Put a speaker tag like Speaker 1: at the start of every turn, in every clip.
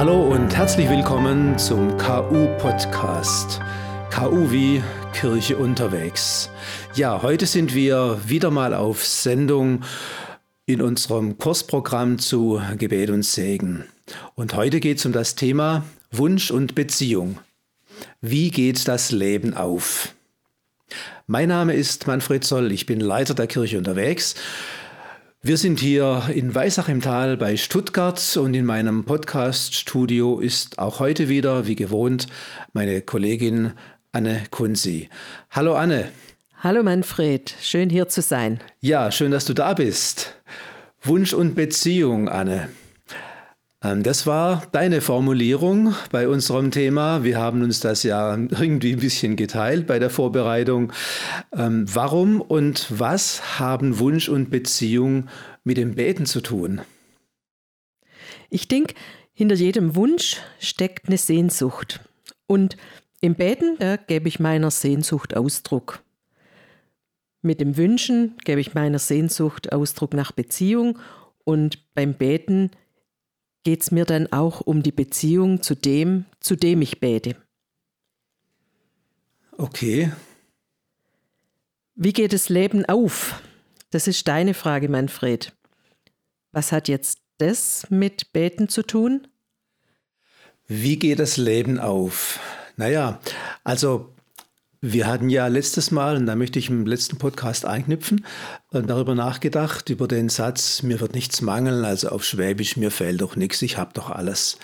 Speaker 1: Hallo und herzlich willkommen zum KU-Podcast. KU wie Kirche unterwegs. Ja, heute sind wir wieder mal auf Sendung in unserem Kursprogramm zu Gebet und Segen. Und heute geht es um das Thema Wunsch und Beziehung. Wie geht das Leben auf? Mein Name ist Manfred Zoll, ich bin Leiter der Kirche unterwegs wir sind hier in Weissach im Tal bei Stuttgart und in meinem Podcast-Studio ist auch heute wieder, wie gewohnt, meine Kollegin Anne Kunzi. Hallo Anne.
Speaker 2: Hallo Manfred, schön hier zu sein.
Speaker 1: Ja, schön, dass du da bist. Wunsch und Beziehung, Anne. Ähm, das war deine Formulierung bei unserem Thema. Wir haben uns das ja irgendwie ein bisschen geteilt bei der Vorbereitung. Ähm, warum und was haben Wunsch und Beziehung mit dem Beten zu tun?
Speaker 2: Ich denke, hinter jedem Wunsch steckt eine Sehnsucht. Und im Beten, gebe ich meiner Sehnsucht Ausdruck. Mit dem Wünschen gebe ich meiner Sehnsucht Ausdruck nach Beziehung und beim Beten geht es mir dann auch um die Beziehung zu dem, zu dem ich bete.
Speaker 1: Okay.
Speaker 2: Wie geht das Leben auf? Das ist deine Frage, Manfred. Was hat jetzt das mit Beten zu tun?
Speaker 1: Wie geht das Leben auf? Naja, also wir hatten ja letztes Mal, und da möchte ich im letzten Podcast einknüpfen, äh, darüber nachgedacht, über den Satz, mir wird nichts mangeln, also auf Schwäbisch, mir fehlt doch nichts, ich habe doch alles.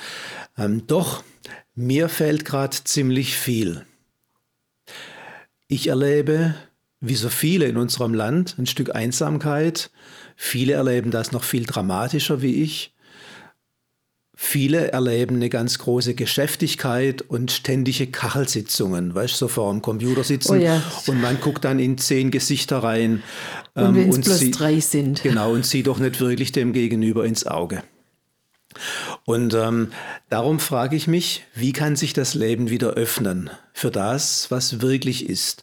Speaker 1: Ähm, doch, mir fehlt gerade ziemlich viel. Ich erlebe, wie so viele in unserem Land, ein Stück Einsamkeit. Viele erleben das noch viel dramatischer wie ich. Viele erleben eine ganz große Geschäftigkeit und ständige Kachelsitzungen, weißt du, so vor dem Computer sitzen
Speaker 2: oh ja.
Speaker 1: und man guckt dann in zehn Gesichter rein.
Speaker 2: Und ähm, wenn es bloß sie, drei sind.
Speaker 1: Genau, und sieht doch nicht wirklich dem Gegenüber ins Auge. Und ähm, darum frage ich mich, wie kann sich das Leben wieder öffnen für das, was wirklich ist,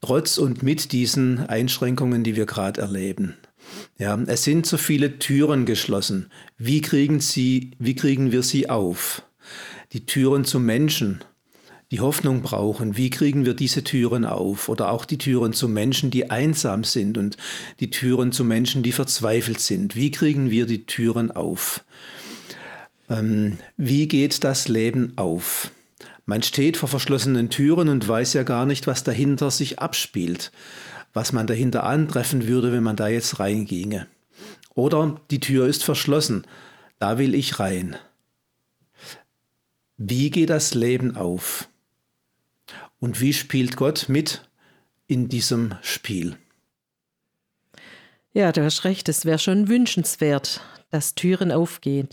Speaker 1: trotz und mit diesen Einschränkungen, die wir gerade erleben. Ja, es sind so viele Türen geschlossen. Wie kriegen sie, wie kriegen wir sie auf? Die Türen zu Menschen, die Hoffnung brauchen. Wie kriegen wir diese Türen auf? Oder auch die Türen zu Menschen, die einsam sind und die Türen zu Menschen, die verzweifelt sind. Wie kriegen wir die Türen auf? Ähm, wie geht das Leben auf? Man steht vor verschlossenen Türen und weiß ja gar nicht, was dahinter sich abspielt was man dahinter antreffen würde, wenn man da jetzt reinginge. Oder die Tür ist verschlossen, da will ich rein. Wie geht das Leben auf? Und wie spielt Gott mit in diesem Spiel?
Speaker 2: Ja, du hast recht, es wäre schon wünschenswert, dass Türen aufgehen.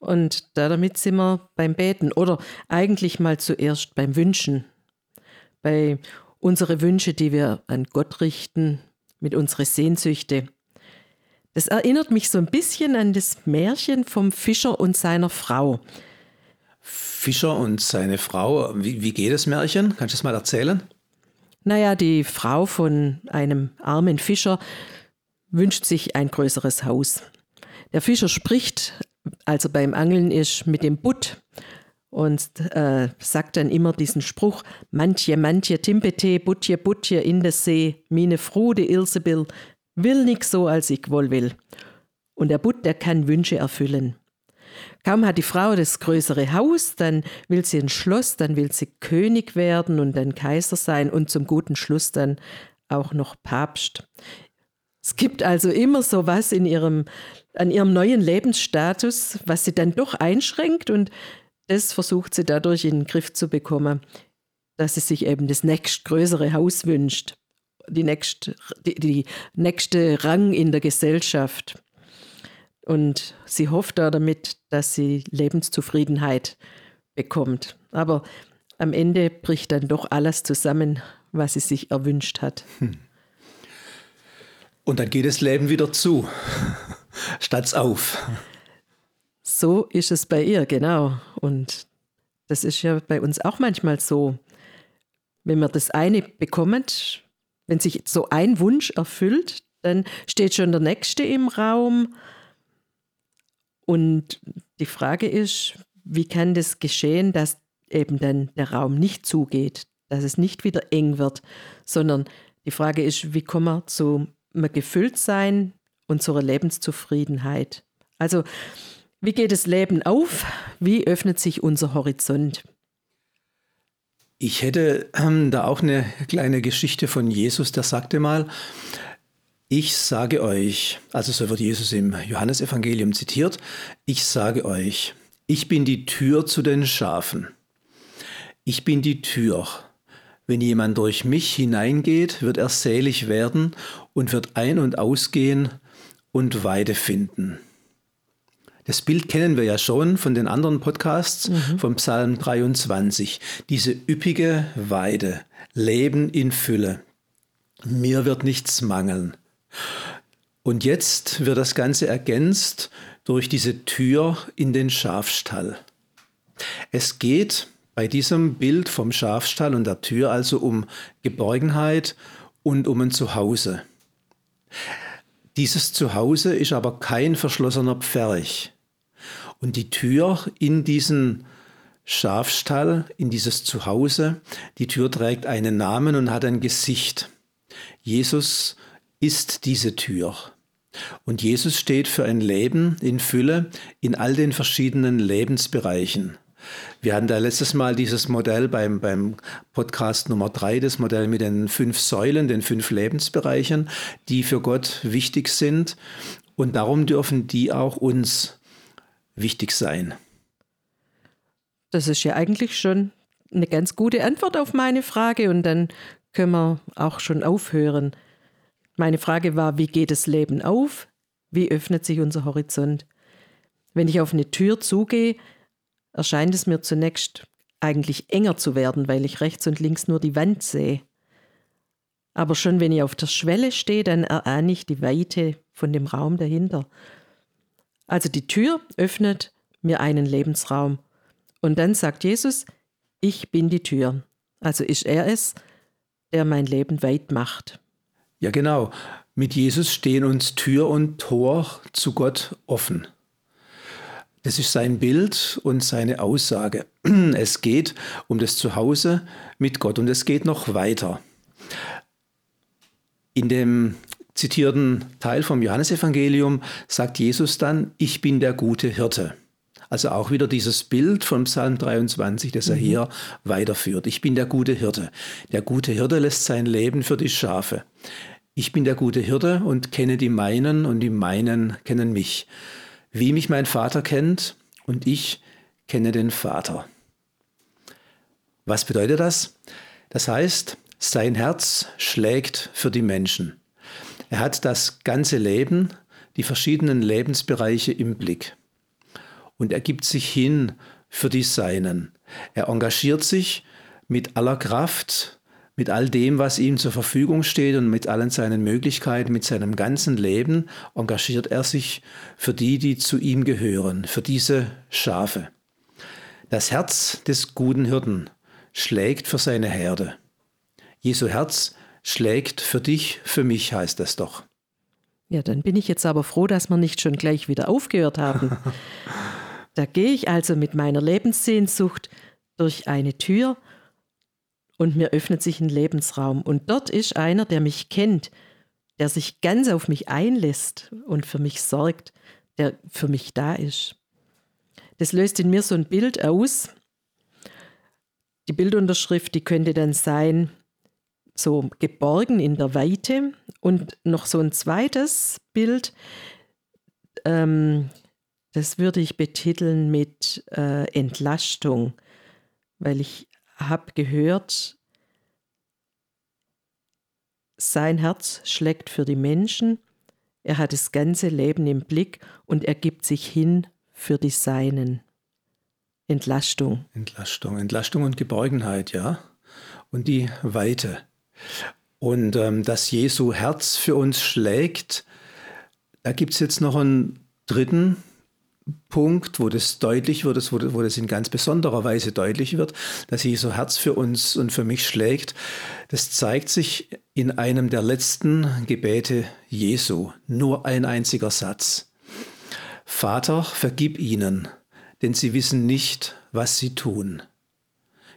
Speaker 2: Und damit sind wir beim Beten oder eigentlich mal zuerst beim Wünschen. Bei unsere Wünsche, die wir an Gott richten, mit unseren Sehnsüchte. Das erinnert mich so ein bisschen an das Märchen vom Fischer und seiner Frau.
Speaker 1: Fischer und seine Frau, wie, wie geht das Märchen? Kannst du das mal erzählen?
Speaker 2: Naja, die Frau von einem armen Fischer wünscht sich ein größeres Haus. Der Fischer spricht, als er beim Angeln ist, mit dem Butt und äh, sagt dann immer diesen Spruch: Manche, manche Timpete, Butje, Butje in der See, mine Frude Ilsebill, will nix so, als ich wohl will. Und der Butt, der kann Wünsche erfüllen. Kaum hat die Frau das größere Haus, dann will sie ein Schloss, dann will sie König werden und dann Kaiser sein und zum guten Schluss dann auch noch Papst. Es gibt also immer so was in ihrem, an ihrem neuen Lebensstatus, was sie dann doch einschränkt und das versucht sie dadurch in den Griff zu bekommen, dass sie sich eben das nächstgrößere Haus wünscht, die, nächst, die, die nächste Rang in der Gesellschaft. Und sie hofft da damit, dass sie Lebenszufriedenheit bekommt. Aber am Ende bricht dann doch alles zusammen, was sie sich erwünscht hat. Hm.
Speaker 1: Und dann geht das Leben wieder zu, statt auf.
Speaker 2: So ist es bei ihr, genau. Und das ist ja bei uns auch manchmal so. Wenn wir das eine bekommen, wenn sich so ein Wunsch erfüllt, dann steht schon der nächste im Raum. Und die Frage ist, wie kann das geschehen, dass eben dann der Raum nicht zugeht, dass es nicht wieder eng wird, sondern die Frage ist, wie kommen wir zu einem Gefülltsein und zu einer Lebenszufriedenheit? Also, wie geht das Leben auf? Wie öffnet sich unser Horizont?
Speaker 1: Ich hätte ähm, da auch eine kleine Geschichte von Jesus, der sagte mal, ich sage euch, also so wird Jesus im Johannesevangelium zitiert, ich sage euch, ich bin die Tür zu den Schafen. Ich bin die Tür. Wenn jemand durch mich hineingeht, wird er selig werden und wird ein- und ausgehen und Weide finden. Das Bild kennen wir ja schon von den anderen Podcasts, mhm. vom Psalm 23. Diese üppige Weide, Leben in Fülle. Mir wird nichts mangeln. Und jetzt wird das Ganze ergänzt durch diese Tür in den Schafstall. Es geht bei diesem Bild vom Schafstall und der Tür also um Geborgenheit und um ein Zuhause. Dieses Zuhause ist aber kein verschlossener Pferch. Und die Tür in diesen Schafstall, in dieses Zuhause, die Tür trägt einen Namen und hat ein Gesicht. Jesus ist diese Tür. Und Jesus steht für ein Leben in Fülle in all den verschiedenen Lebensbereichen. Wir hatten da letztes Mal dieses Modell beim, beim Podcast Nummer drei, das Modell mit den fünf Säulen, den fünf Lebensbereichen, die für Gott wichtig sind. Und darum dürfen die auch uns wichtig sein?
Speaker 2: Das ist ja eigentlich schon eine ganz gute Antwort auf meine Frage und dann können wir auch schon aufhören. Meine Frage war, wie geht das Leben auf? Wie öffnet sich unser Horizont? Wenn ich auf eine Tür zugehe, erscheint es mir zunächst eigentlich enger zu werden, weil ich rechts und links nur die Wand sehe. Aber schon wenn ich auf der Schwelle stehe, dann erahne ich die Weite von dem Raum dahinter. Also die Tür öffnet mir einen Lebensraum. Und dann sagt Jesus, ich bin die Tür. Also ist er es, der mein Leben weit macht.
Speaker 1: Ja genau, mit Jesus stehen uns Tür und Tor zu Gott offen. Das ist sein Bild und seine Aussage. Es geht um das Zuhause mit Gott und es geht noch weiter. In dem zitierten Teil vom Johannesevangelium sagt Jesus dann, ich bin der gute Hirte. Also auch wieder dieses Bild von Psalm 23, das er mhm. hier weiterführt. Ich bin der gute Hirte. Der gute Hirte lässt sein Leben für die Schafe. Ich bin der gute Hirte und kenne die meinen und die meinen kennen mich. Wie mich mein Vater kennt und ich kenne den Vater. Was bedeutet das? Das heißt, sein Herz schlägt für die Menschen. Er hat das ganze Leben, die verschiedenen Lebensbereiche im Blick. Und er gibt sich hin für die Seinen. Er engagiert sich mit aller Kraft, mit all dem, was ihm zur Verfügung steht und mit allen seinen Möglichkeiten, mit seinem ganzen Leben, engagiert er sich für die, die zu ihm gehören, für diese Schafe. Das Herz des guten Hirten schlägt für seine Herde. Jesu Herz schlägt für dich, für mich heißt das doch.
Speaker 2: Ja, dann bin ich jetzt aber froh, dass wir nicht schon gleich wieder aufgehört haben. da gehe ich also mit meiner Lebenssehnsucht durch eine Tür und mir öffnet sich ein Lebensraum. Und dort ist einer, der mich kennt, der sich ganz auf mich einlässt und für mich sorgt, der für mich da ist. Das löst in mir so ein Bild aus. Die Bildunterschrift, die könnte dann sein, so geborgen in der Weite. Und noch so ein zweites Bild, ähm, das würde ich betiteln mit äh, Entlastung, weil ich habe gehört, sein Herz schlägt für die Menschen, er hat das ganze Leben im Blick und er gibt sich hin für die Seinen. Entlastung.
Speaker 1: Entlastung, Entlastung und Geborgenheit, ja. Und die Weite. Und ähm, dass Jesu Herz für uns schlägt, da gibt es jetzt noch einen dritten Punkt, wo das deutlich wird, wo, wo das in ganz besonderer Weise deutlich wird, dass Jesu Herz für uns und für mich schlägt. Das zeigt sich in einem der letzten Gebete Jesu. Nur ein einziger Satz. Vater, vergib ihnen, denn sie wissen nicht, was sie tun.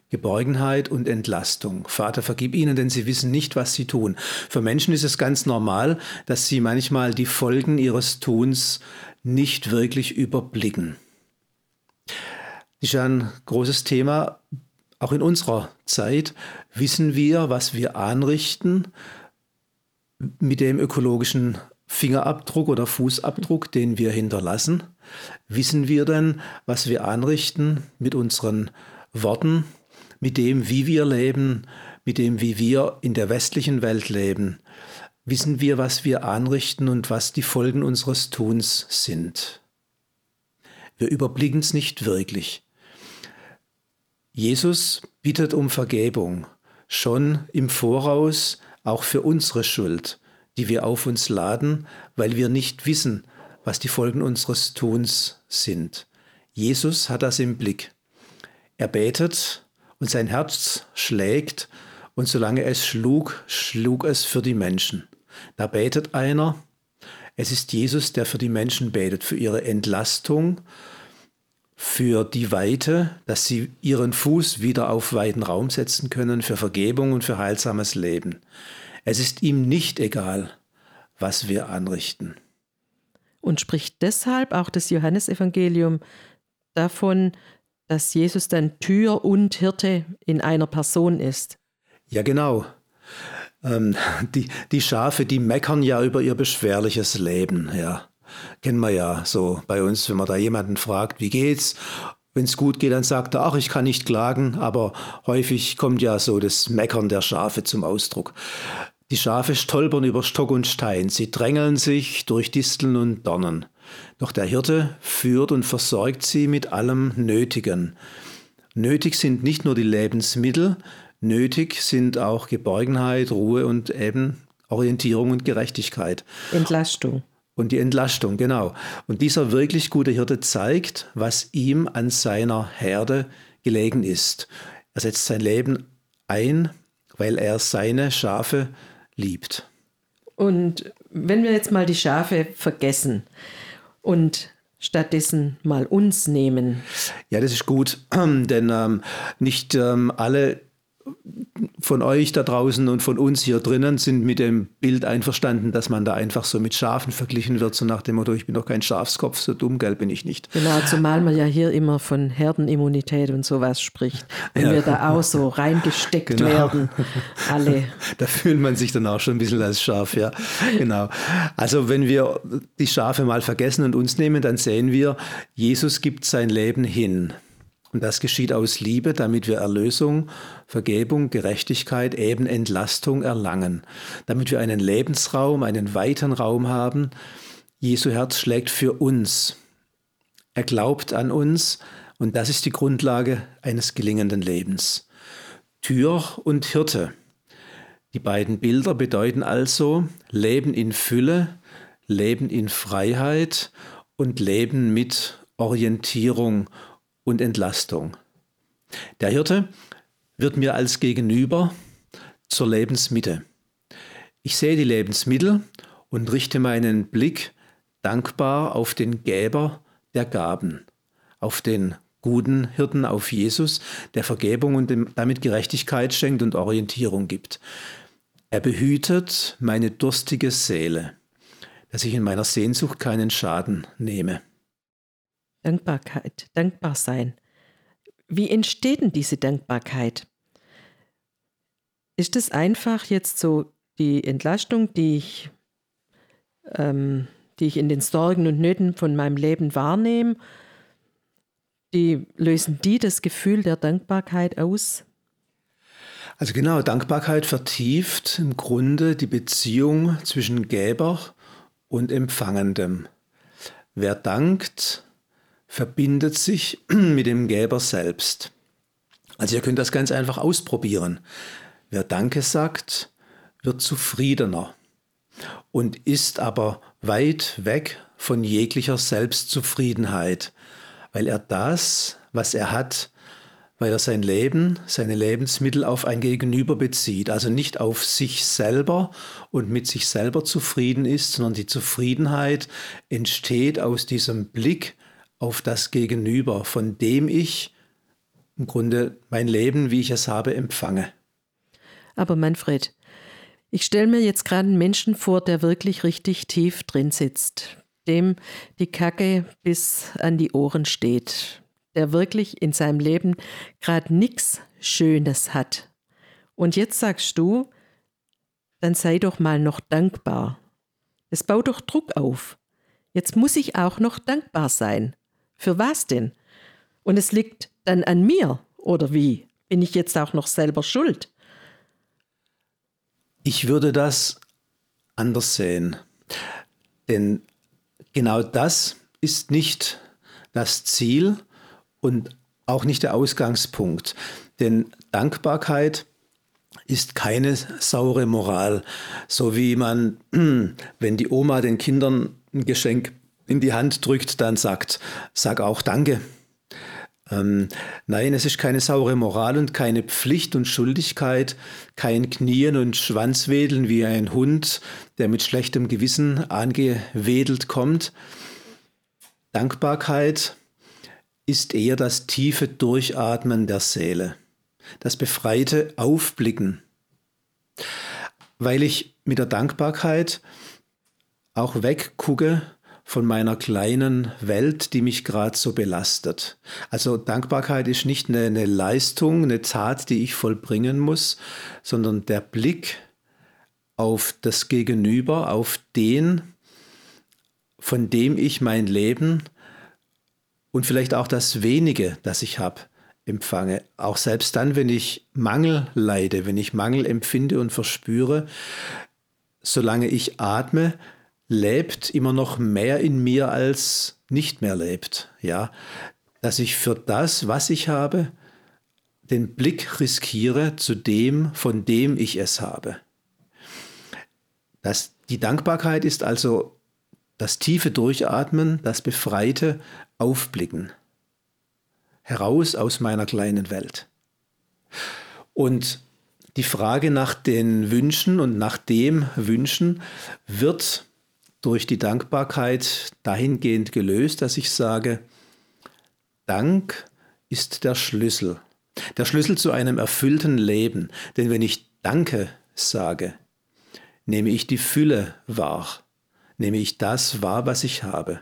Speaker 1: Geborgenheit und Entlastung. Vater, vergib ihnen, denn sie wissen nicht, was sie tun. Für Menschen ist es ganz normal, dass sie manchmal die Folgen ihres Tuns nicht wirklich überblicken. Das ist ein großes Thema. Auch in unserer Zeit wissen wir, was wir anrichten mit dem ökologischen Fingerabdruck oder Fußabdruck, den wir hinterlassen. Wissen wir denn, was wir anrichten mit unseren Worten, mit dem, wie wir leben, mit dem, wie wir in der westlichen Welt leben? Wissen wir, was wir anrichten und was die Folgen unseres Tuns sind? Wir überblicken es nicht wirklich. Jesus bittet um Vergebung, schon im Voraus auch für unsere Schuld, die wir auf uns laden, weil wir nicht wissen, was die Folgen unseres Tuns sind. Jesus hat das im Blick. Er betet und sein Herz schlägt und solange es schlug, schlug es für die Menschen. Da betet einer, es ist Jesus, der für die Menschen betet, für ihre Entlastung für die Weite, dass sie ihren Fuß wieder auf weiten Raum setzen können, für Vergebung und für heilsames Leben. Es ist ihm nicht egal, was wir anrichten.
Speaker 2: Und spricht deshalb auch das Johannesevangelium davon, dass Jesus dann Tür und Hirte in einer Person ist.
Speaker 1: Ja, genau. Ähm, die, die Schafe, die meckern ja über ihr beschwerliches Leben, ja. Kennen wir ja so bei uns, wenn man da jemanden fragt, wie geht's? Wenn es gut geht, dann sagt er, ach, ich kann nicht klagen, aber häufig kommt ja so das Meckern der Schafe zum Ausdruck. Die Schafe stolpern über Stock und Stein, sie drängeln sich durch Disteln und Dornen. Doch der Hirte führt und versorgt sie mit allem Nötigen. Nötig sind nicht nur die Lebensmittel, nötig sind auch Geborgenheit, Ruhe und eben Orientierung und Gerechtigkeit.
Speaker 2: Entlastung.
Speaker 1: Und die Entlastung, genau. Und dieser wirklich gute Hirte zeigt, was ihm an seiner Herde gelegen ist. Er setzt sein Leben ein, weil er seine Schafe liebt.
Speaker 2: Und wenn wir jetzt mal die Schafe vergessen und stattdessen mal uns nehmen.
Speaker 1: Ja, das ist gut, denn ähm, nicht ähm, alle von euch da draußen und von uns hier drinnen sind mit dem Bild einverstanden, dass man da einfach so mit Schafen verglichen wird, so nach dem Motto, ich bin doch kein Schafskopf, so dumm, gell, bin ich nicht.
Speaker 2: Genau, zumal man ja hier immer von Herdenimmunität und sowas spricht. Und ja. wir da auch so reingesteckt genau. werden, alle.
Speaker 1: Da fühlt man sich dann auch schon ein bisschen als Schaf, ja. Genau. Also wenn wir die Schafe mal vergessen und uns nehmen, dann sehen wir, Jesus gibt sein Leben hin. Und das geschieht aus Liebe, damit wir Erlösung, Vergebung, Gerechtigkeit, eben Entlastung erlangen, damit wir einen Lebensraum, einen weiten Raum haben. Jesu Herz schlägt für uns. Er glaubt an uns und das ist die Grundlage eines gelingenden Lebens. Tür und Hirte. Die beiden Bilder bedeuten also Leben in Fülle, Leben in Freiheit und Leben mit Orientierung und Entlastung. Der Hirte wird mir als Gegenüber zur Lebensmitte. Ich sehe die Lebensmittel und richte meinen Blick dankbar auf den Geber der Gaben, auf den guten Hirten, auf Jesus, der Vergebung und damit Gerechtigkeit schenkt und Orientierung gibt. Er behütet meine durstige Seele, dass ich in meiner Sehnsucht keinen Schaden nehme.
Speaker 2: Dankbarkeit, dankbar sein. Wie entsteht denn diese Dankbarkeit? Ist es einfach jetzt so die Entlastung, die ich, ähm, die ich in den Sorgen und Nöten von meinem Leben wahrnehme? Die lösen die das Gefühl der Dankbarkeit aus?
Speaker 1: Also genau, Dankbarkeit vertieft im Grunde die Beziehung zwischen Geber und Empfangendem. Wer dankt, verbindet sich mit dem Geber selbst. Also ihr könnt das ganz einfach ausprobieren. Wer Danke sagt, wird zufriedener und ist aber weit weg von jeglicher Selbstzufriedenheit, weil er das, was er hat, weil er sein Leben, seine Lebensmittel auf ein Gegenüber bezieht, also nicht auf sich selber und mit sich selber zufrieden ist, sondern die Zufriedenheit entsteht aus diesem Blick auf das Gegenüber, von dem ich im Grunde mein Leben, wie ich es habe, empfange.
Speaker 2: Aber Manfred, ich stelle mir jetzt gerade einen Menschen vor, der wirklich richtig tief drin sitzt, dem die Kacke bis an die Ohren steht, der wirklich in seinem Leben gerade nichts Schönes hat. Und jetzt sagst du, dann sei doch mal noch dankbar. Es baut doch Druck auf. Jetzt muss ich auch noch dankbar sein. Für was denn? Und es liegt dann an mir, oder wie? Bin ich jetzt auch noch selber schuld?
Speaker 1: Ich würde das anders sehen. Denn genau das ist nicht das Ziel und auch nicht der Ausgangspunkt. Denn Dankbarkeit ist keine saure Moral, so wie man, wenn die Oma den Kindern ein Geschenk in die Hand drückt, dann sagt, sag auch Danke. Ähm, nein, es ist keine saure Moral und keine Pflicht und Schuldigkeit, kein Knien und Schwanzwedeln wie ein Hund, der mit schlechtem Gewissen angewedelt kommt. Dankbarkeit ist eher das tiefe Durchatmen der Seele, das befreite Aufblicken, weil ich mit der Dankbarkeit auch weggucke von meiner kleinen Welt, die mich gerade so belastet. Also Dankbarkeit ist nicht eine, eine, Leistung, eine Tat, die ich vollbringen muss, sondern der Blick auf das Gegenüber, auf den, von dem ich mein Leben und vielleicht auch das wenige, das ich habe, empfange. Auch selbst dann, wenn ich Mangel leide, wenn ich Mangel empfinde und verspüre, solange ich atme, lebt immer noch mehr in mir als nicht mehr lebt. Ja, dass ich für das, was ich habe, den Blick riskiere zu dem, von dem ich es habe. Das, die Dankbarkeit ist also das tiefe Durchatmen, das befreite Aufblicken. Heraus aus meiner kleinen Welt. Und die Frage nach den Wünschen und nach dem Wünschen wird durch die Dankbarkeit dahingehend gelöst, dass ich sage, Dank ist der Schlüssel. Der Schlüssel zu einem erfüllten Leben. Denn wenn ich Danke sage, nehme ich die Fülle wahr, nehme ich das wahr, was ich habe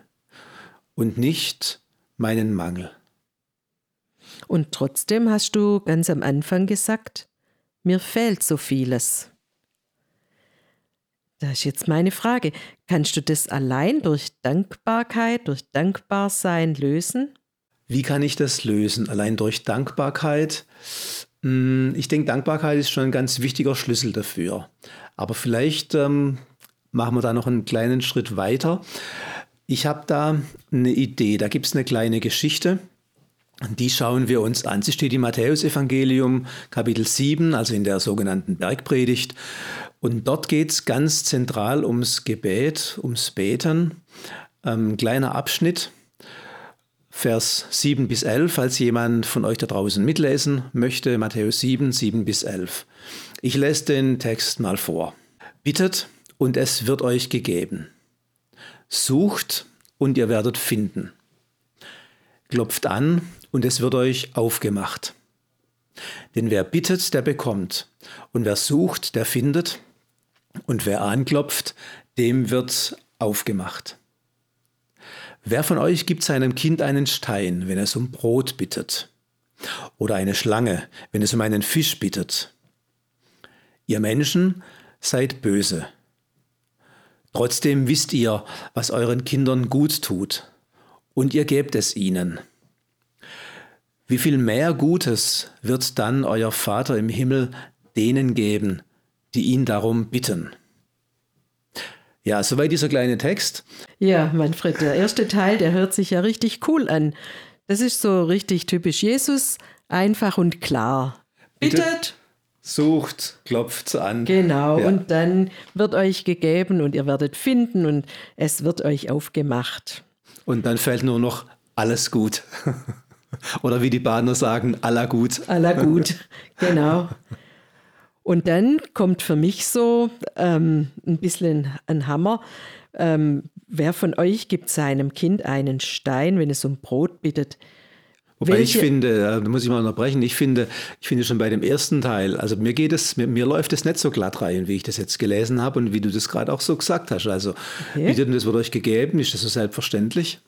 Speaker 1: und nicht meinen Mangel.
Speaker 2: Und trotzdem hast du ganz am Anfang gesagt, mir fehlt so vieles. Das ist jetzt meine Frage. Kannst du das allein durch Dankbarkeit, durch Dankbarsein lösen?
Speaker 1: Wie kann ich das lösen? Allein durch Dankbarkeit? Hm, ich denke, Dankbarkeit ist schon ein ganz wichtiger Schlüssel dafür. Aber vielleicht ähm, machen wir da noch einen kleinen Schritt weiter. Ich habe da eine Idee. Da gibt es eine kleine Geschichte. Die schauen wir uns an. Sie steht im Matthäusevangelium Kapitel 7, also in der sogenannten Bergpredigt. Und dort geht es ganz zentral ums Gebet, ums Beten. Ähm, kleiner Abschnitt, Vers 7 bis 11, falls jemand von euch da draußen mitlesen möchte, Matthäus 7, 7 bis 11. Ich lese den Text mal vor. Bittet und es wird euch gegeben. Sucht und ihr werdet finden. Klopft an und es wird euch aufgemacht. Denn wer bittet, der bekommt, und wer sucht, der findet, und wer anklopft, dem wird aufgemacht. Wer von euch gibt seinem Kind einen Stein, wenn es um Brot bittet? Oder eine Schlange, wenn es um einen Fisch bittet? Ihr Menschen seid böse. Trotzdem wisst ihr, was euren Kindern gut tut, und ihr gebt es ihnen. Wie viel mehr Gutes wird dann euer Vater im Himmel denen geben, die ihn darum bitten. Ja, soweit dieser kleine Text.
Speaker 2: Ja, Manfred, der erste Teil, der hört sich ja richtig cool an. Das ist so richtig typisch Jesus, einfach und klar.
Speaker 1: Bittet, sucht, klopft an.
Speaker 2: Genau, ja. und dann wird euch gegeben und ihr werdet finden und es wird euch aufgemacht.
Speaker 1: Und dann fällt nur noch alles gut. Oder wie die Bahner sagen, aller gut.
Speaker 2: Aller gut, genau. Und dann kommt für mich so ähm, ein bisschen ein Hammer. Ähm, wer von euch gibt seinem Kind einen Stein, wenn es um Brot bittet?
Speaker 1: Wobei Welche? ich finde, da muss ich mal unterbrechen, ich finde, ich finde schon bei dem ersten Teil, also mir geht es, mir, mir läuft es nicht so glatt rein, wie ich das jetzt gelesen habe und wie du das gerade auch so gesagt hast. Also, okay. bittet und das wird euch gegeben, ist das so selbstverständlich?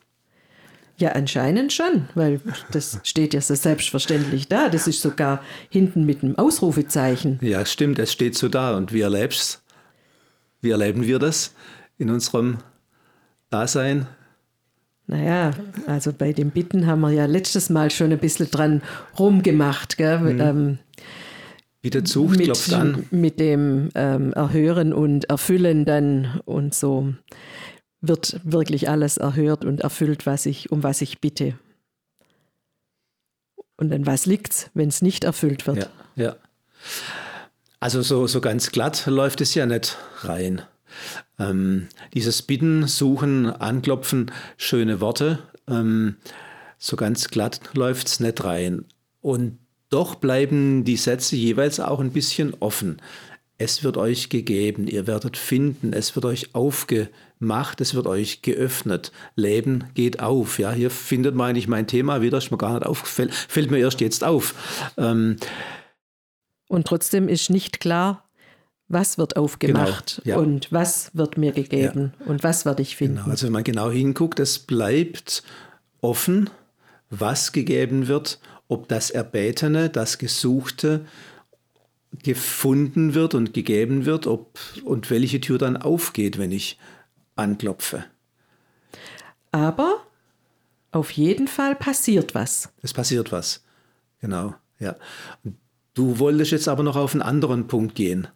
Speaker 2: Ja, anscheinend schon, weil das steht ja so selbstverständlich da. Das ist sogar hinten mit einem Ausrufezeichen.
Speaker 1: Ja, stimmt, es steht so da. Und wie erlebst Wie erleben wir das in unserem Dasein?
Speaker 2: Naja, also bei den Bitten haben wir ja letztes Mal schon ein bisschen dran rumgemacht. Gell? Mhm. Ähm,
Speaker 1: Wieder Zug mit, klopft an.
Speaker 2: Mit dem ähm, Erhören und Erfüllen dann und so wird wirklich alles erhört und erfüllt, was ich, um was ich bitte. Und an was liegt es, wenn es nicht erfüllt wird?
Speaker 1: Ja, ja. Also so, so ganz glatt läuft es ja nicht rein. Ähm, dieses Bitten, Suchen, Anklopfen, schöne Worte, ähm, so ganz glatt läuft es nicht rein. Und doch bleiben die Sätze jeweils auch ein bisschen offen. Es wird euch gegeben, ihr werdet finden, es wird euch aufgemacht, es wird euch geöffnet. Leben geht auf. Ja, hier findet man eigentlich mein Thema wieder, ist mir gar nicht aufgefällt, fällt mir erst jetzt auf. Ähm,
Speaker 2: Und trotzdem ist nicht klar, was wird aufgemacht genau, ja. und was wird mir gegeben ja. und was werde ich finden.
Speaker 1: Genau, also wenn man genau hinguckt, es bleibt offen, was gegeben wird, ob das Erbetene, das Gesuchte gefunden wird und gegeben wird, ob und welche Tür dann aufgeht, wenn ich anklopfe.
Speaker 2: Aber auf jeden Fall passiert was.
Speaker 1: Es passiert was. Genau, ja. Du wolltest jetzt aber noch auf einen anderen Punkt gehen.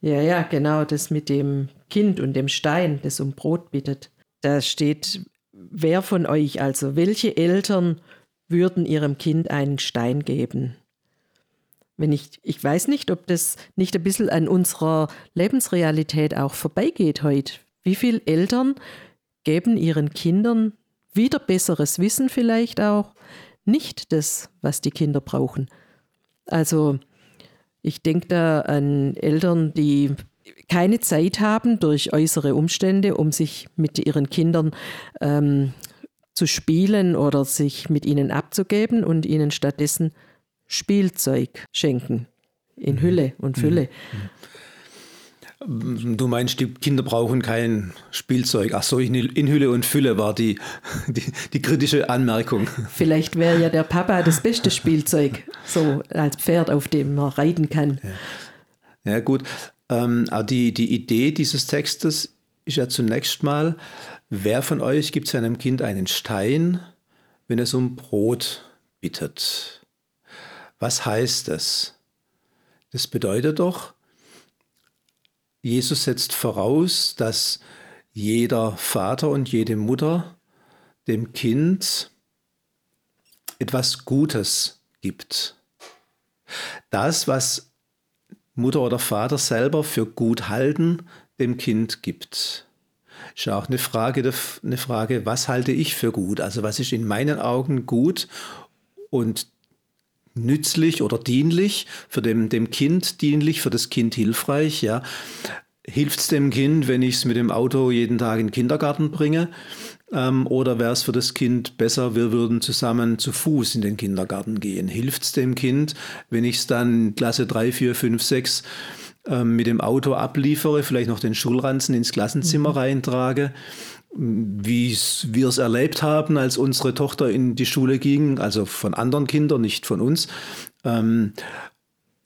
Speaker 2: Ja, ja, genau, das mit dem Kind und dem Stein, das um Brot bittet. Da steht, wer von euch, also welche Eltern würden ihrem Kind einen Stein geben? Wenn ich, ich weiß nicht, ob das nicht ein bisschen an unserer Lebensrealität auch vorbeigeht heute. Wie viele Eltern geben ihren Kindern wieder besseres Wissen vielleicht auch nicht das, was die Kinder brauchen? Also ich denke da an Eltern, die keine Zeit haben durch äußere Umstände, um sich mit ihren Kindern ähm, zu spielen oder sich mit ihnen abzugeben und ihnen stattdessen Spielzeug schenken in Hülle und Fülle. Mhm.
Speaker 1: Du meinst, die Kinder brauchen kein Spielzeug. Ach so, in, Hülle und Fülle war die, die, die kritische Anmerkung.
Speaker 2: Vielleicht wäre ja der Papa das beste Spielzeug, so als Pferd, auf dem man reiten kann.
Speaker 1: Ja, ja gut. Ähm, aber die, die Idee dieses Textes ist ja zunächst mal, wer von euch gibt seinem Kind einen Stein, wenn es um Brot bittet? Was heißt das? Das bedeutet doch, Jesus setzt voraus, dass jeder Vater und jede Mutter dem Kind etwas Gutes gibt. Das, was Mutter oder Vater selber für gut halten, dem Kind gibt. Ist auch eine Frage, eine Frage, was halte ich für gut? Also was ist in meinen Augen gut und nützlich oder dienlich, für dem, dem Kind dienlich, für das Kind hilfreich, ja. Hilft es dem Kind, wenn ich es mit dem Auto jeden Tag in den Kindergarten bringe? Ähm, oder wäre es für das Kind besser, wir würden zusammen zu Fuß in den Kindergarten gehen? Hilft es dem Kind, wenn ich es dann Klasse 3, 4, 5, 6 ähm, mit dem Auto abliefere, vielleicht noch den Schulranzen ins Klassenzimmer mhm. reintrage? wie wir es erlebt haben, als unsere Tochter in die Schule ging, also von anderen Kindern, nicht von uns. Ähm,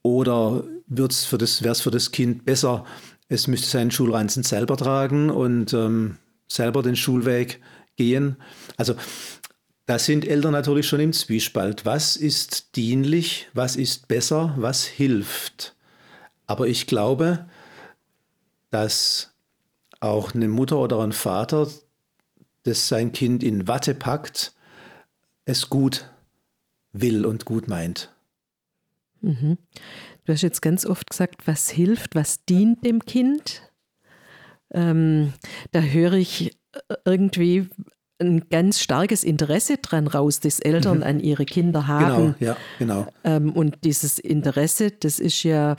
Speaker 1: oder wäre es für, das, für das Kind besser, es müsste seinen Schulranzen selber tragen und ähm, selber den Schulweg gehen? Also da sind Eltern natürlich schon im Zwiespalt. Was ist dienlich, was ist besser, was hilft? Aber ich glaube, dass auch eine Mutter oder ein Vater, das sein Kind in Watte packt, es gut will und gut meint.
Speaker 2: Mhm. Du hast jetzt ganz oft gesagt, was hilft, was dient dem Kind. Ähm, da höre ich irgendwie ein ganz starkes Interesse dran raus, das Eltern mhm. an ihre Kinder haben.
Speaker 1: Genau, ja, genau.
Speaker 2: Ähm, und dieses Interesse, das ist ja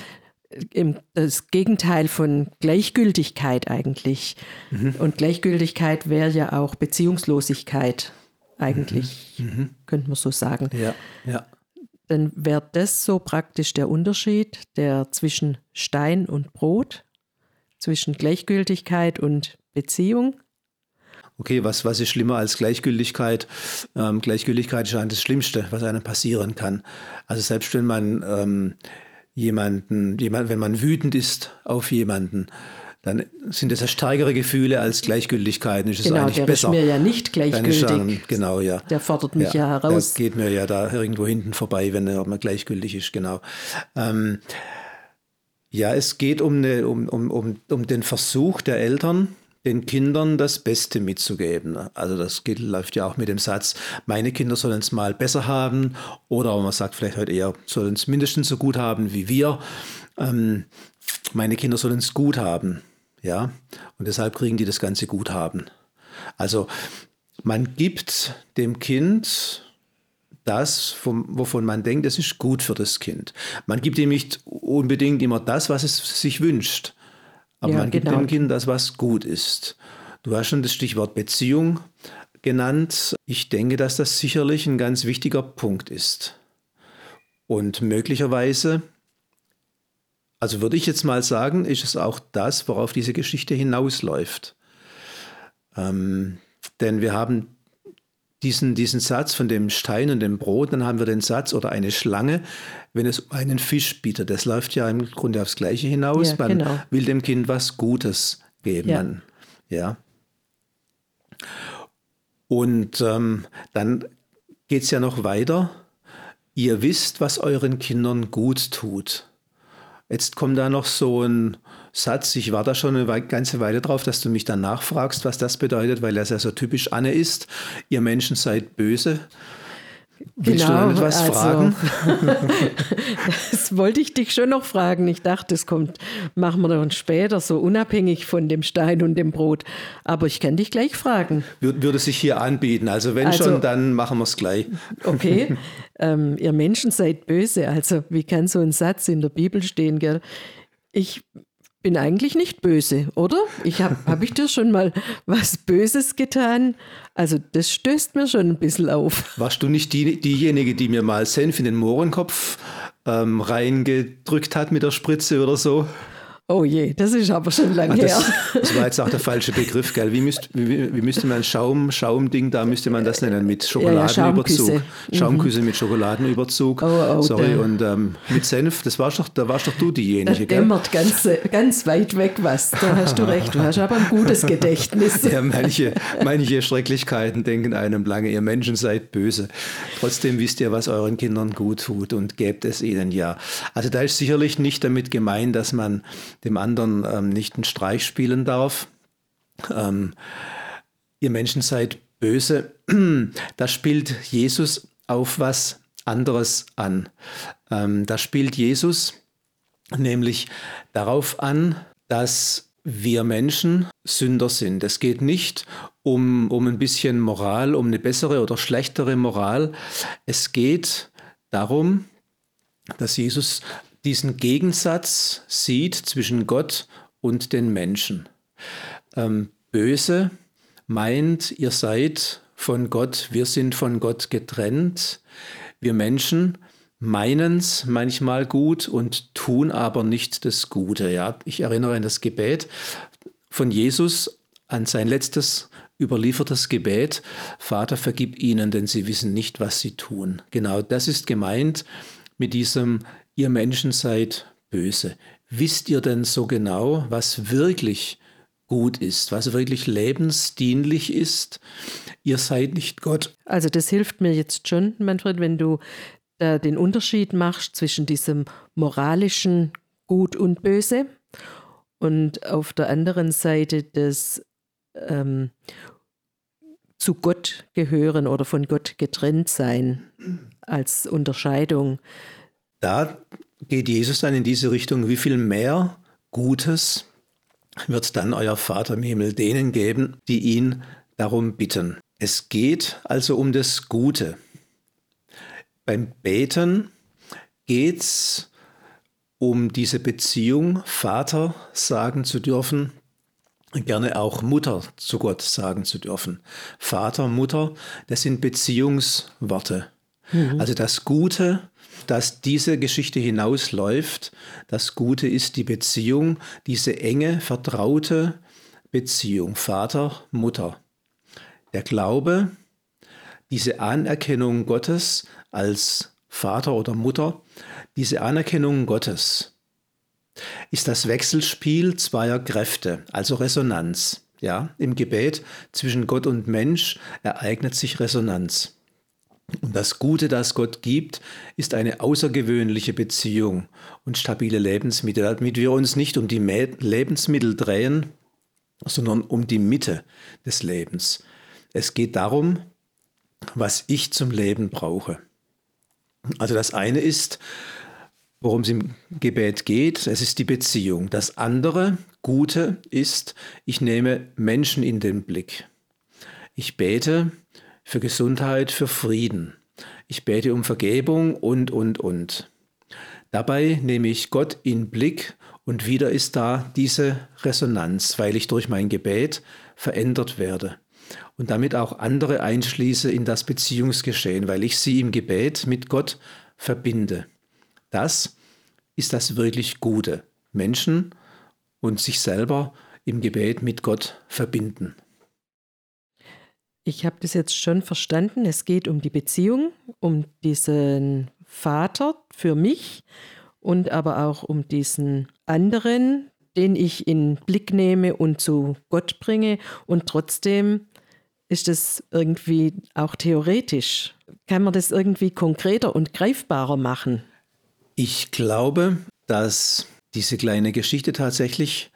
Speaker 2: das Gegenteil von Gleichgültigkeit eigentlich. Mhm. Und Gleichgültigkeit wäre ja auch Beziehungslosigkeit eigentlich, mhm. mhm. könnte man so sagen.
Speaker 1: Ja, ja.
Speaker 2: Dann wäre das so praktisch der Unterschied, der zwischen Stein und Brot, zwischen Gleichgültigkeit und Beziehung.
Speaker 1: Okay, was, was ist schlimmer als Gleichgültigkeit? Ähm, Gleichgültigkeit ist eigentlich das Schlimmste, was einem passieren kann. Also selbst wenn man ähm, jemanden, jemand, wenn man wütend ist auf jemanden, dann sind das ja stärkere Gefühle als Gleichgültigkeiten. Ist
Speaker 2: genau,
Speaker 1: eigentlich
Speaker 2: der
Speaker 1: besser.
Speaker 2: ist mir ja nicht gleichgültig. Dann,
Speaker 1: genau, ja.
Speaker 2: Der fordert mich ja, ja heraus.
Speaker 1: Der geht mir ja da irgendwo hinten vorbei, wenn er mal gleichgültig ist, genau. Ähm, ja, es geht um, eine, um, um, um, um den Versuch der Eltern, den Kindern das Beste mitzugeben. Also das geht, läuft ja auch mit dem Satz, meine Kinder sollen es mal besser haben oder man sagt vielleicht heute eher, sollen es mindestens so gut haben wie wir. Ähm, meine Kinder sollen es gut haben. Ja, und deshalb kriegen die das ganze Guthaben. Also man gibt dem Kind das, wovon man denkt, es ist gut für das Kind. Man gibt ihm nicht unbedingt immer das, was es sich wünscht. Aber ja, man gibt genau. dem Kind das, was gut ist. Du hast schon das Stichwort Beziehung genannt. Ich denke, dass das sicherlich ein ganz wichtiger Punkt ist. Und möglicherweise, also würde ich jetzt mal sagen, ist es auch das, worauf diese Geschichte hinausläuft. Ähm, denn wir haben diesen, diesen Satz von dem Stein und dem Brot, dann haben wir den Satz oder eine Schlange, wenn es einen Fisch bietet. Das läuft ja im Grunde aufs Gleiche hinaus. Ja, man genau. will dem Kind was Gutes geben. Ja. Man, ja. Und ähm, dann geht es ja noch weiter. Ihr wisst, was euren Kindern gut tut. Jetzt kommt da noch so ein Satz, ich war da schon eine ganze Weile drauf, dass du mich dann nachfragst, was das bedeutet, weil er ja so typisch Anne ist. Ihr Menschen seid böse. Willst genau, du noch etwas also, fragen?
Speaker 2: das wollte ich dich schon noch fragen. Ich dachte, es kommt, machen wir dann später, so unabhängig von dem Stein und dem Brot. Aber ich kann dich gleich fragen.
Speaker 1: Würde, würde sich hier anbieten. Also wenn also, schon, dann machen wir es gleich.
Speaker 2: Okay. ähm, ihr Menschen seid böse. Also wie kann so ein Satz in der Bibel stehen? Gell? Ich bin eigentlich nicht böse, oder? Ich habe hab ich dir schon mal was Böses getan? Also das stößt mir schon ein bisschen auf.
Speaker 1: Warst du nicht die, diejenige, die mir mal Senf in den Mohrenkopf ähm, reingedrückt hat mit der Spritze oder so?
Speaker 2: Oh je, das ist aber schon lange Ach,
Speaker 1: das, her. Das war jetzt auch der falsche Begriff, gell? Wie, müsst, wie, wie müsste man Schaum, Schaumding, da müsste man das nennen, mit Schokoladenüberzug. Ja, ja, Schaumküsse. Schaumküsse mhm. mit Schokoladenüberzug. Oh, oh, Sorry, der. und ähm, mit Senf, das warst doch, da warst doch du diejenige,
Speaker 2: das dämmert ganz, ganz weit weg was. Da hast du recht, du hast aber ein gutes Gedächtnis.
Speaker 1: Ja, manche, manche Schrecklichkeiten denken einem lange, ihr Menschen seid böse. Trotzdem wisst ihr, was euren Kindern gut tut und gebt es ihnen ja. Also da ist sicherlich nicht damit gemeint, dass man dem anderen ähm, nicht einen Streich spielen darf. Ähm, ihr Menschen seid böse. Da spielt Jesus auf was anderes an. Ähm, da spielt Jesus nämlich darauf an, dass wir Menschen Sünder sind. Es geht nicht um, um ein bisschen Moral, um eine bessere oder schlechtere Moral. Es geht darum, dass Jesus diesen Gegensatz sieht zwischen Gott und den Menschen. Ähm, böse meint, ihr seid von Gott, wir sind von Gott getrennt. Wir Menschen meinen es manchmal gut und tun aber nicht das Gute. Ja? Ich erinnere an das Gebet von Jesus, an sein letztes überliefertes Gebet. Vater, vergib ihnen, denn sie wissen nicht, was sie tun. Genau das ist gemeint mit diesem ihr Menschen seid böse. Wisst ihr denn so genau, was wirklich gut ist, was wirklich lebensdienlich ist? Ihr seid nicht Gott.
Speaker 2: Also das hilft mir jetzt schon, Manfred, wenn du da den Unterschied machst zwischen diesem moralischen Gut und Böse und auf der anderen Seite das ähm, zu Gott gehören oder von Gott getrennt sein als Unterscheidung
Speaker 1: da geht Jesus dann in diese Richtung, wie viel mehr Gutes wird dann euer Vater im Himmel denen geben, die ihn darum bitten. Es geht also um das Gute. Beim Beten geht es um diese Beziehung Vater sagen zu dürfen, gerne auch Mutter zu Gott sagen zu dürfen. Vater, Mutter, das sind Beziehungsworte. Mhm. Also das Gute, das diese Geschichte hinausläuft, das Gute ist die Beziehung, diese enge, vertraute Beziehung Vater, Mutter. Der Glaube, diese Anerkennung Gottes als Vater oder Mutter, diese Anerkennung Gottes ist das Wechselspiel zweier Kräfte, also Resonanz. Ja, im Gebet zwischen Gott und Mensch ereignet sich Resonanz. Und das Gute, das Gott gibt, ist eine außergewöhnliche Beziehung und stabile Lebensmittel, damit wir uns nicht um die Lebensmittel drehen, sondern um die Mitte des Lebens. Es geht darum, was ich zum Leben brauche. Also das eine ist, worum es im Gebet geht, es ist die Beziehung. Das andere, Gute, ist, ich nehme Menschen in den Blick. Ich bete für Gesundheit, für Frieden. Ich bete um Vergebung und, und, und. Dabei nehme ich Gott in Blick und wieder ist da diese Resonanz, weil ich durch mein Gebet verändert werde und damit auch andere einschließe in das Beziehungsgeschehen, weil ich sie im Gebet mit Gott verbinde. Das ist das wirklich Gute. Menschen und sich selber im Gebet mit Gott verbinden.
Speaker 2: Ich habe das jetzt schon verstanden. Es geht um die Beziehung, um diesen Vater für mich und aber auch um diesen anderen, den ich in Blick nehme und zu Gott bringe. Und trotzdem ist es irgendwie auch theoretisch. Kann man das irgendwie konkreter und greifbarer machen?
Speaker 1: Ich glaube, dass diese kleine Geschichte tatsächlich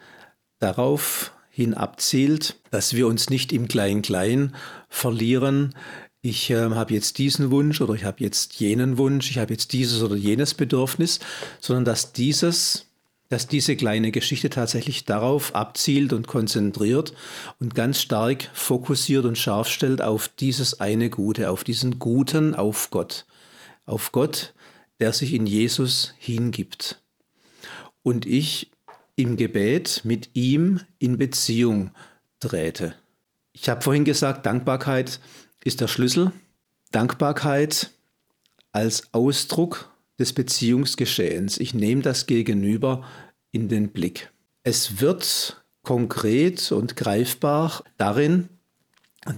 Speaker 1: darauf hin abzielt, dass wir uns nicht im Klein-Klein verlieren. Ich äh, habe jetzt diesen Wunsch oder ich habe jetzt jenen Wunsch, ich habe jetzt dieses oder jenes Bedürfnis, sondern dass dieses dass diese kleine Geschichte tatsächlich darauf abzielt und konzentriert und ganz stark fokussiert und scharf stellt auf dieses eine Gute, auf diesen Guten, auf Gott. Auf Gott, der sich in Jesus hingibt. Und ich im Gebet mit ihm in Beziehung trete. Ich habe vorhin gesagt, Dankbarkeit ist der Schlüssel. Dankbarkeit als Ausdruck des Beziehungsgeschehens. Ich nehme das Gegenüber in den Blick. Es wird konkret und greifbar darin,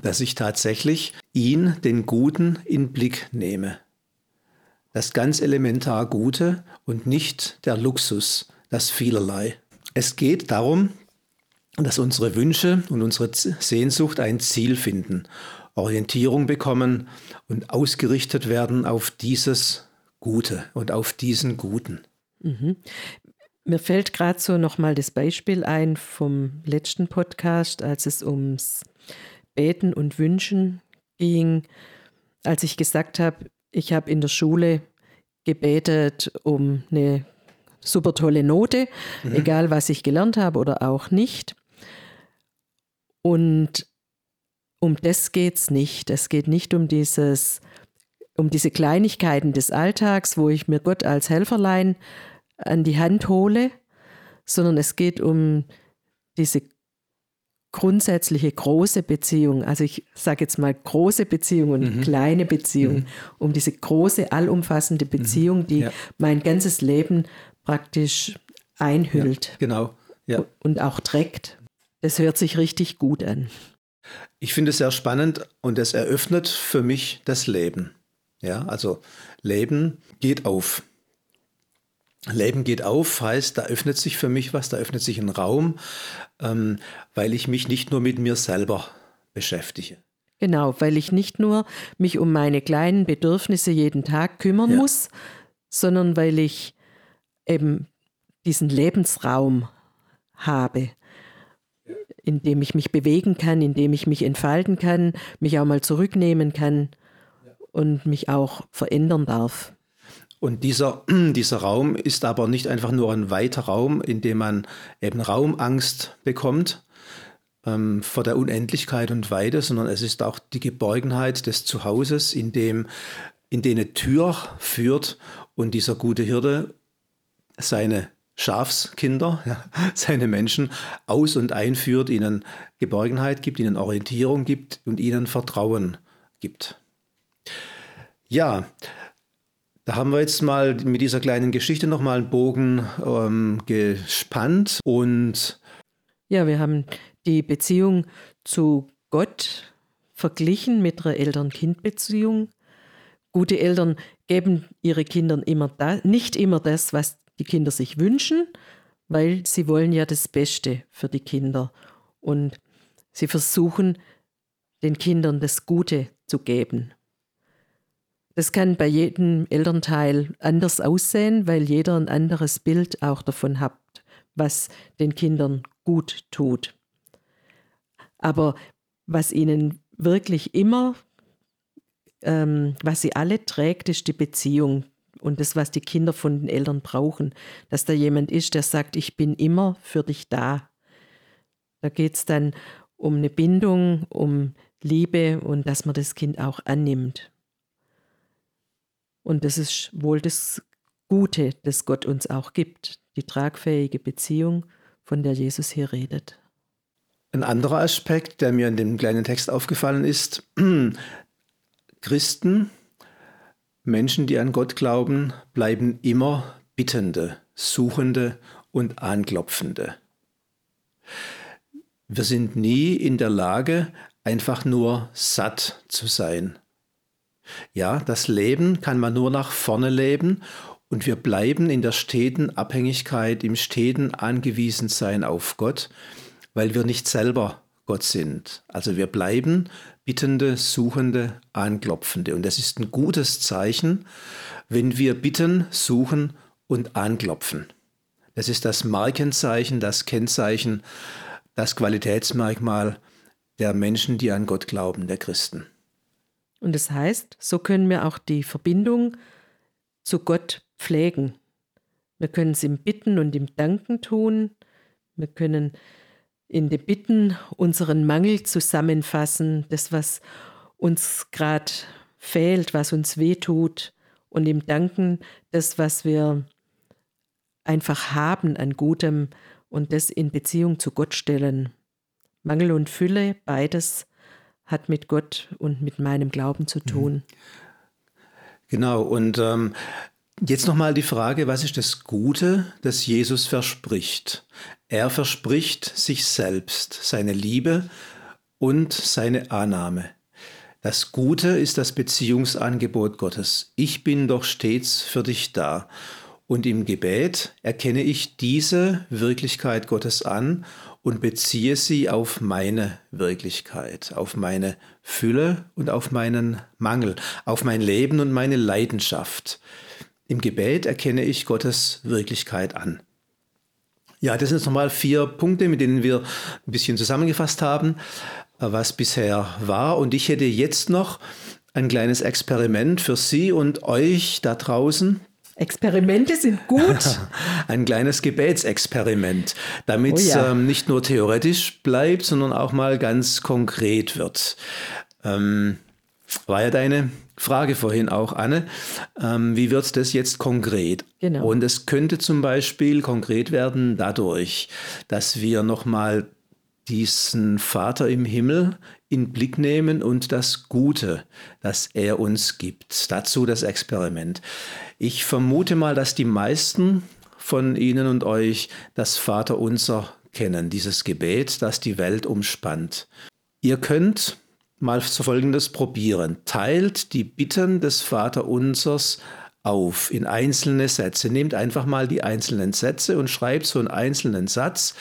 Speaker 1: dass ich tatsächlich ihn, den Guten, in Blick nehme. Das ganz elementar Gute und nicht der Luxus, das Vielerlei. Es geht darum, dass unsere Wünsche und unsere Sehnsucht ein Ziel finden, Orientierung bekommen und ausgerichtet werden auf dieses Gute und auf diesen Guten.
Speaker 2: Mhm. Mir fällt gerade so nochmal das Beispiel ein vom letzten Podcast, als es ums Beten und Wünschen ging, als ich gesagt habe, ich habe in der Schule gebetet um eine super tolle Note, mhm. egal was ich gelernt habe oder auch nicht. Und um das geht es nicht. Es geht nicht um dieses um diese Kleinigkeiten des Alltags, wo ich mir Gott als Helferlein an die Hand hole, sondern es geht um diese grundsätzliche große Beziehung, also ich sage jetzt mal große Beziehung und mhm. kleine Beziehung, mhm. um diese große, allumfassende Beziehung, mhm. die ja. mein ganzes Leben praktisch einhüllt.
Speaker 1: Ja, genau.
Speaker 2: Ja. Und auch trägt. Das hört sich richtig gut an.
Speaker 1: Ich finde es sehr spannend und es eröffnet für mich das Leben. Ja, also Leben geht auf. Leben geht auf heißt, da öffnet sich für mich was, da öffnet sich ein Raum, ähm, weil ich mich nicht nur mit mir selber beschäftige.
Speaker 2: Genau, weil ich nicht nur mich um meine kleinen Bedürfnisse jeden Tag kümmern ja. muss, sondern weil ich eben diesen Lebensraum habe, in dem ich mich bewegen kann, in dem ich mich entfalten kann, mich auch mal zurücknehmen kann und mich auch verändern darf.
Speaker 1: Und dieser, dieser Raum ist aber nicht einfach nur ein weiter Raum, in dem man eben Raumangst bekommt ähm, vor der Unendlichkeit und Weite, sondern es ist auch die Geborgenheit des Zuhauses, in dem in dem eine Tür führt und dieser gute Hirte seine Schafskinder, ja, seine Menschen aus und einführt, ihnen Geborgenheit gibt, ihnen Orientierung gibt und ihnen Vertrauen gibt. Ja, da haben wir jetzt mal mit dieser kleinen Geschichte nochmal einen Bogen ähm, gespannt und
Speaker 2: ja, wir haben die Beziehung zu Gott verglichen mit einer Eltern-Kind-Beziehung. Gute Eltern geben ihren Kindern immer da, nicht immer das, was die Kinder sich wünschen, weil sie wollen ja das Beste für die Kinder. Und sie versuchen, den Kindern das Gute zu geben. Das kann bei jedem Elternteil anders aussehen, weil jeder ein anderes Bild auch davon hat, was den Kindern gut tut. Aber was ihnen wirklich immer, ähm, was sie alle trägt, ist die Beziehung und das, was die Kinder von den Eltern brauchen, dass da jemand ist, der sagt, ich bin immer für dich da. Da geht es dann um eine Bindung, um Liebe und dass man das Kind auch annimmt. Und das ist wohl das Gute, das Gott uns auch gibt, die tragfähige Beziehung, von der Jesus hier redet.
Speaker 1: Ein anderer Aspekt, der mir in dem kleinen Text aufgefallen ist, Christen Menschen, die an Gott glauben, bleiben immer Bittende, Suchende und Anklopfende. Wir sind nie in der Lage, einfach nur satt zu sein. Ja, das Leben kann man nur nach vorne leben und wir bleiben in der steten Abhängigkeit, im steten Angewiesensein auf Gott, weil wir nicht selber Gott sind. Also wir bleiben Bittende, Suchende, Anklopfende. Und das ist ein gutes Zeichen, wenn wir bitten, suchen und anklopfen. Das ist das Markenzeichen, das Kennzeichen, das Qualitätsmerkmal der Menschen, die an Gott glauben, der Christen.
Speaker 2: Und das heißt, so können wir auch die Verbindung zu Gott pflegen. Wir können es ihm bitten und ihm danken tun. Wir können in den Bitten unseren Mangel zusammenfassen, das, was uns gerade fehlt, was uns wehtut, und im Danken das, was wir einfach haben an Gutem und das in Beziehung zu Gott stellen. Mangel und Fülle, beides hat mit Gott und mit meinem Glauben zu tun.
Speaker 1: Genau, und ähm, Jetzt nochmal die Frage, was ist das Gute, das Jesus verspricht? Er verspricht sich selbst, seine Liebe und seine Annahme. Das Gute ist das Beziehungsangebot Gottes. Ich bin doch stets für dich da. Und im Gebet erkenne ich diese Wirklichkeit Gottes an und beziehe sie auf meine Wirklichkeit, auf meine Fülle und auf meinen Mangel, auf mein Leben und meine Leidenschaft. Im Gebet erkenne ich Gottes Wirklichkeit an. Ja, das sind jetzt nochmal vier Punkte, mit denen wir ein bisschen zusammengefasst haben, was bisher war. Und ich hätte jetzt noch ein kleines Experiment für Sie und euch da draußen.
Speaker 2: Experimente sind gut.
Speaker 1: ein kleines Gebetsexperiment, damit es oh ja. ähm, nicht nur theoretisch bleibt, sondern auch mal ganz konkret wird. Ähm, war ja deine Frage vorhin auch, Anne. Ähm, wie wird das jetzt konkret? Genau. Und es könnte zum Beispiel konkret werden dadurch, dass wir nochmal diesen Vater im Himmel in Blick nehmen und das Gute, das er uns gibt. Dazu das Experiment. Ich vermute mal, dass die meisten von Ihnen und euch das Vaterunser kennen, dieses Gebet, das die Welt umspannt. Ihr könnt mal so Folgendes probieren. Teilt die Bitten des Vaterunsers auf in einzelne Sätze. Nehmt einfach mal die einzelnen Sätze und schreibt so einen einzelnen Satz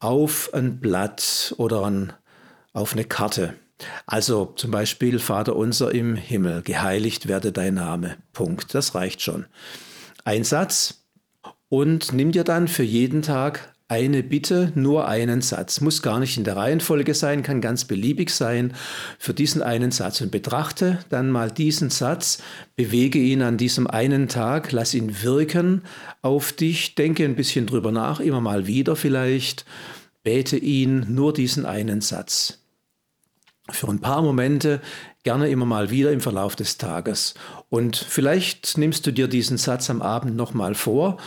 Speaker 1: auf ein Blatt oder ein, auf eine Karte. Also zum Beispiel Vater unser im Himmel, geheiligt werde dein Name. Punkt. Das reicht schon. Ein Satz und nimm dir dann für jeden Tag eine Bitte, nur einen Satz. Muss gar nicht in der Reihenfolge sein, kann ganz beliebig sein für diesen einen Satz. Und betrachte dann mal diesen Satz, bewege ihn an diesem einen Tag, lass ihn wirken auf dich, denke ein bisschen drüber nach, immer mal wieder vielleicht, bete ihn, nur diesen einen Satz. Für ein paar Momente, gerne immer mal wieder im Verlauf des Tages. Und vielleicht nimmst du dir diesen Satz am Abend nochmal vor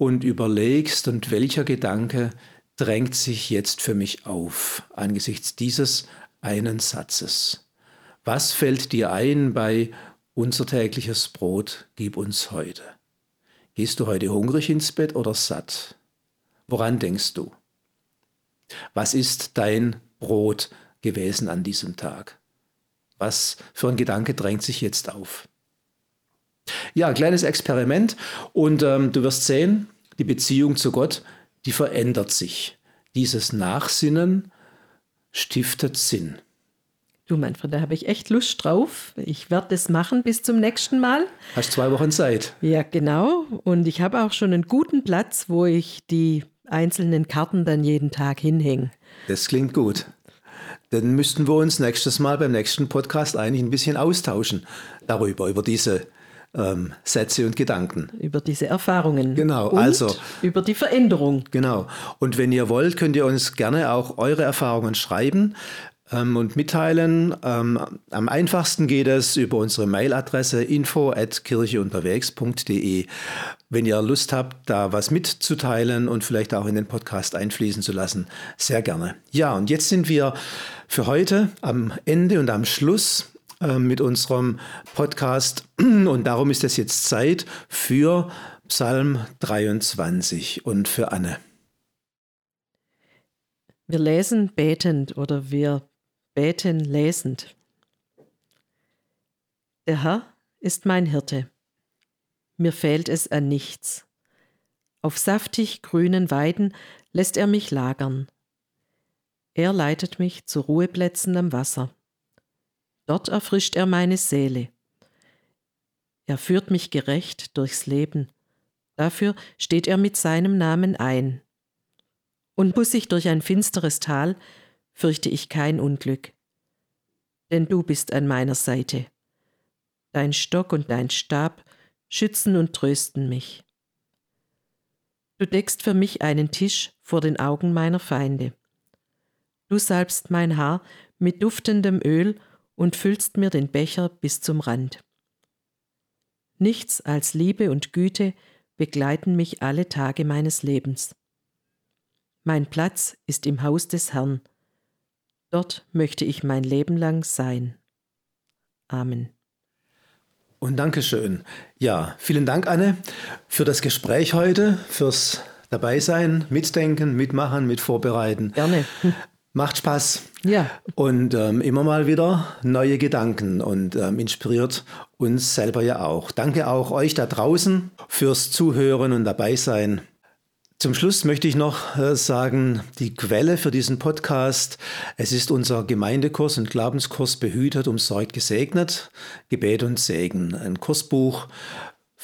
Speaker 1: und überlegst, und welcher Gedanke drängt sich jetzt für mich auf angesichts dieses einen Satzes. Was fällt dir ein bei unser tägliches Brot gib uns heute? Gehst du heute hungrig ins Bett oder satt? Woran denkst du? Was ist dein Brot gewesen an diesem Tag? Was für ein Gedanke drängt sich jetzt auf? Ja, kleines Experiment und ähm, du wirst sehen, die Beziehung zu Gott, die verändert sich. Dieses Nachsinnen stiftet Sinn.
Speaker 2: Du Manfred, da habe ich echt Lust drauf. Ich werde das machen bis zum nächsten Mal.
Speaker 1: Hast zwei Wochen Zeit.
Speaker 2: Ja, genau. Und ich habe auch schon einen guten Platz, wo ich die einzelnen Karten dann jeden Tag hinhänge.
Speaker 1: Das klingt gut. Dann müssten wir uns nächstes Mal beim nächsten Podcast eigentlich ein bisschen austauschen darüber, über diese ähm, Sätze und Gedanken.
Speaker 2: Über diese Erfahrungen.
Speaker 1: Genau,
Speaker 2: und
Speaker 1: also.
Speaker 2: Über die Veränderung.
Speaker 1: Genau. Und wenn ihr wollt, könnt ihr uns gerne auch eure Erfahrungen schreiben ähm, und mitteilen. Ähm, am einfachsten geht es über unsere Mailadresse info.kircheunterwegs.de. Wenn ihr Lust habt, da was mitzuteilen und vielleicht auch in den Podcast einfließen zu lassen, sehr gerne. Ja, und jetzt sind wir für heute am Ende und am Schluss äh, mit unserem Podcast und darum ist es jetzt Zeit für Psalm 23 und für Anne.
Speaker 2: Wir lesen betend oder wir beten lesend. Der Herr ist mein Hirte mir fehlt es an nichts. Auf saftig grünen Weiden lässt er mich lagern. Er leitet mich zu Ruheplätzen am Wasser. Dort erfrischt er meine Seele. Er führt mich gerecht durchs Leben. Dafür steht er mit seinem Namen ein. Und muss ich durch ein finsteres Tal, fürchte ich kein Unglück. Denn du bist an meiner Seite. Dein Stock und dein Stab schützen und trösten mich. Du deckst für mich einen Tisch vor den Augen meiner Feinde. Du salbst mein Haar mit duftendem Öl und füllst mir den Becher bis zum Rand. Nichts als Liebe und Güte begleiten mich alle Tage meines Lebens. Mein Platz ist im Haus des Herrn. Dort möchte ich mein Leben lang sein. Amen.
Speaker 1: Und Dankeschön. Ja, vielen Dank, Anne, für das Gespräch heute, fürs Dabeisein, Mitdenken, Mitmachen, mit Vorbereiten.
Speaker 2: Gerne.
Speaker 1: Macht Spaß.
Speaker 2: Ja.
Speaker 1: Und ähm, immer mal wieder neue Gedanken und ähm, inspiriert uns selber ja auch. Danke auch euch da draußen fürs Zuhören und Dabeisein. Zum Schluss möchte ich noch äh, sagen, die Quelle für diesen Podcast, es ist unser Gemeindekurs und Glaubenskurs Behütet, umsorgt, gesegnet, Gebet und Segen, ein Kursbuch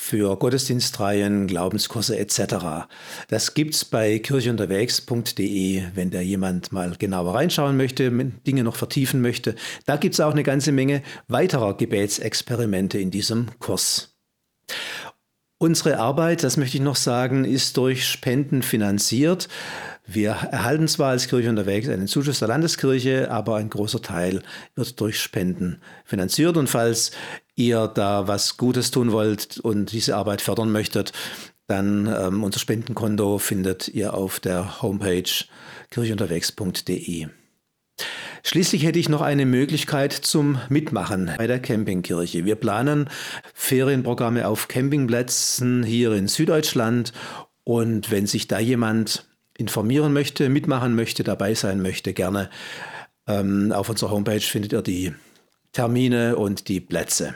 Speaker 1: für Gottesdienstreihen, Glaubenskurse etc. Das gibt's bei kircheunterwegs.de, wenn da jemand mal genauer reinschauen möchte, Dinge noch vertiefen möchte. Da gibt's auch eine ganze Menge weiterer Gebetsexperimente in diesem Kurs. Unsere Arbeit, das möchte ich noch sagen, ist durch Spenden finanziert. Wir erhalten zwar als Kirche unterwegs einen Zuschuss der Landeskirche, aber ein großer Teil wird durch Spenden finanziert. Und falls ihr da was Gutes tun wollt und diese Arbeit fördern möchtet, dann ähm, unser Spendenkonto findet ihr auf der Homepage kircheunterwegs.de. Schließlich hätte ich noch eine Möglichkeit zum Mitmachen bei der Campingkirche. Wir planen Ferienprogramme auf Campingplätzen hier in Süddeutschland und wenn sich da jemand informieren möchte, mitmachen möchte, dabei sein möchte, gerne ähm, auf unserer Homepage findet ihr die Termine und die Plätze.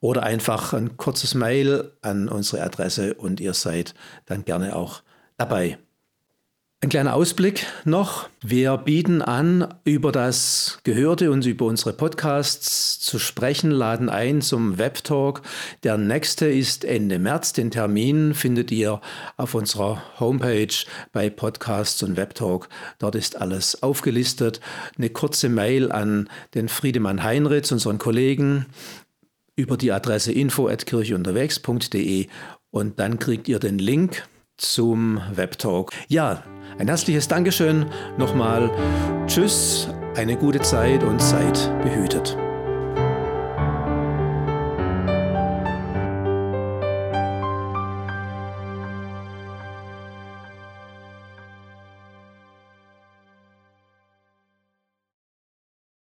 Speaker 1: Oder einfach ein kurzes Mail an unsere Adresse und ihr seid dann gerne auch dabei. Ein kleiner Ausblick noch. Wir bieten an, über das Gehörte und über unsere Podcasts zu sprechen, laden ein zum Webtalk. Der nächste ist Ende März. Den Termin findet ihr auf unserer Homepage bei Podcasts und Webtalk. Dort ist alles aufgelistet. Eine kurze Mail an den Friedemann Heinritz, unseren Kollegen, über die Adresse info.kircheunterwegs.de und dann kriegt ihr den Link zum Webtalk. Ja, ein herzliches Dankeschön nochmal. Tschüss, eine gute Zeit und seid behütet.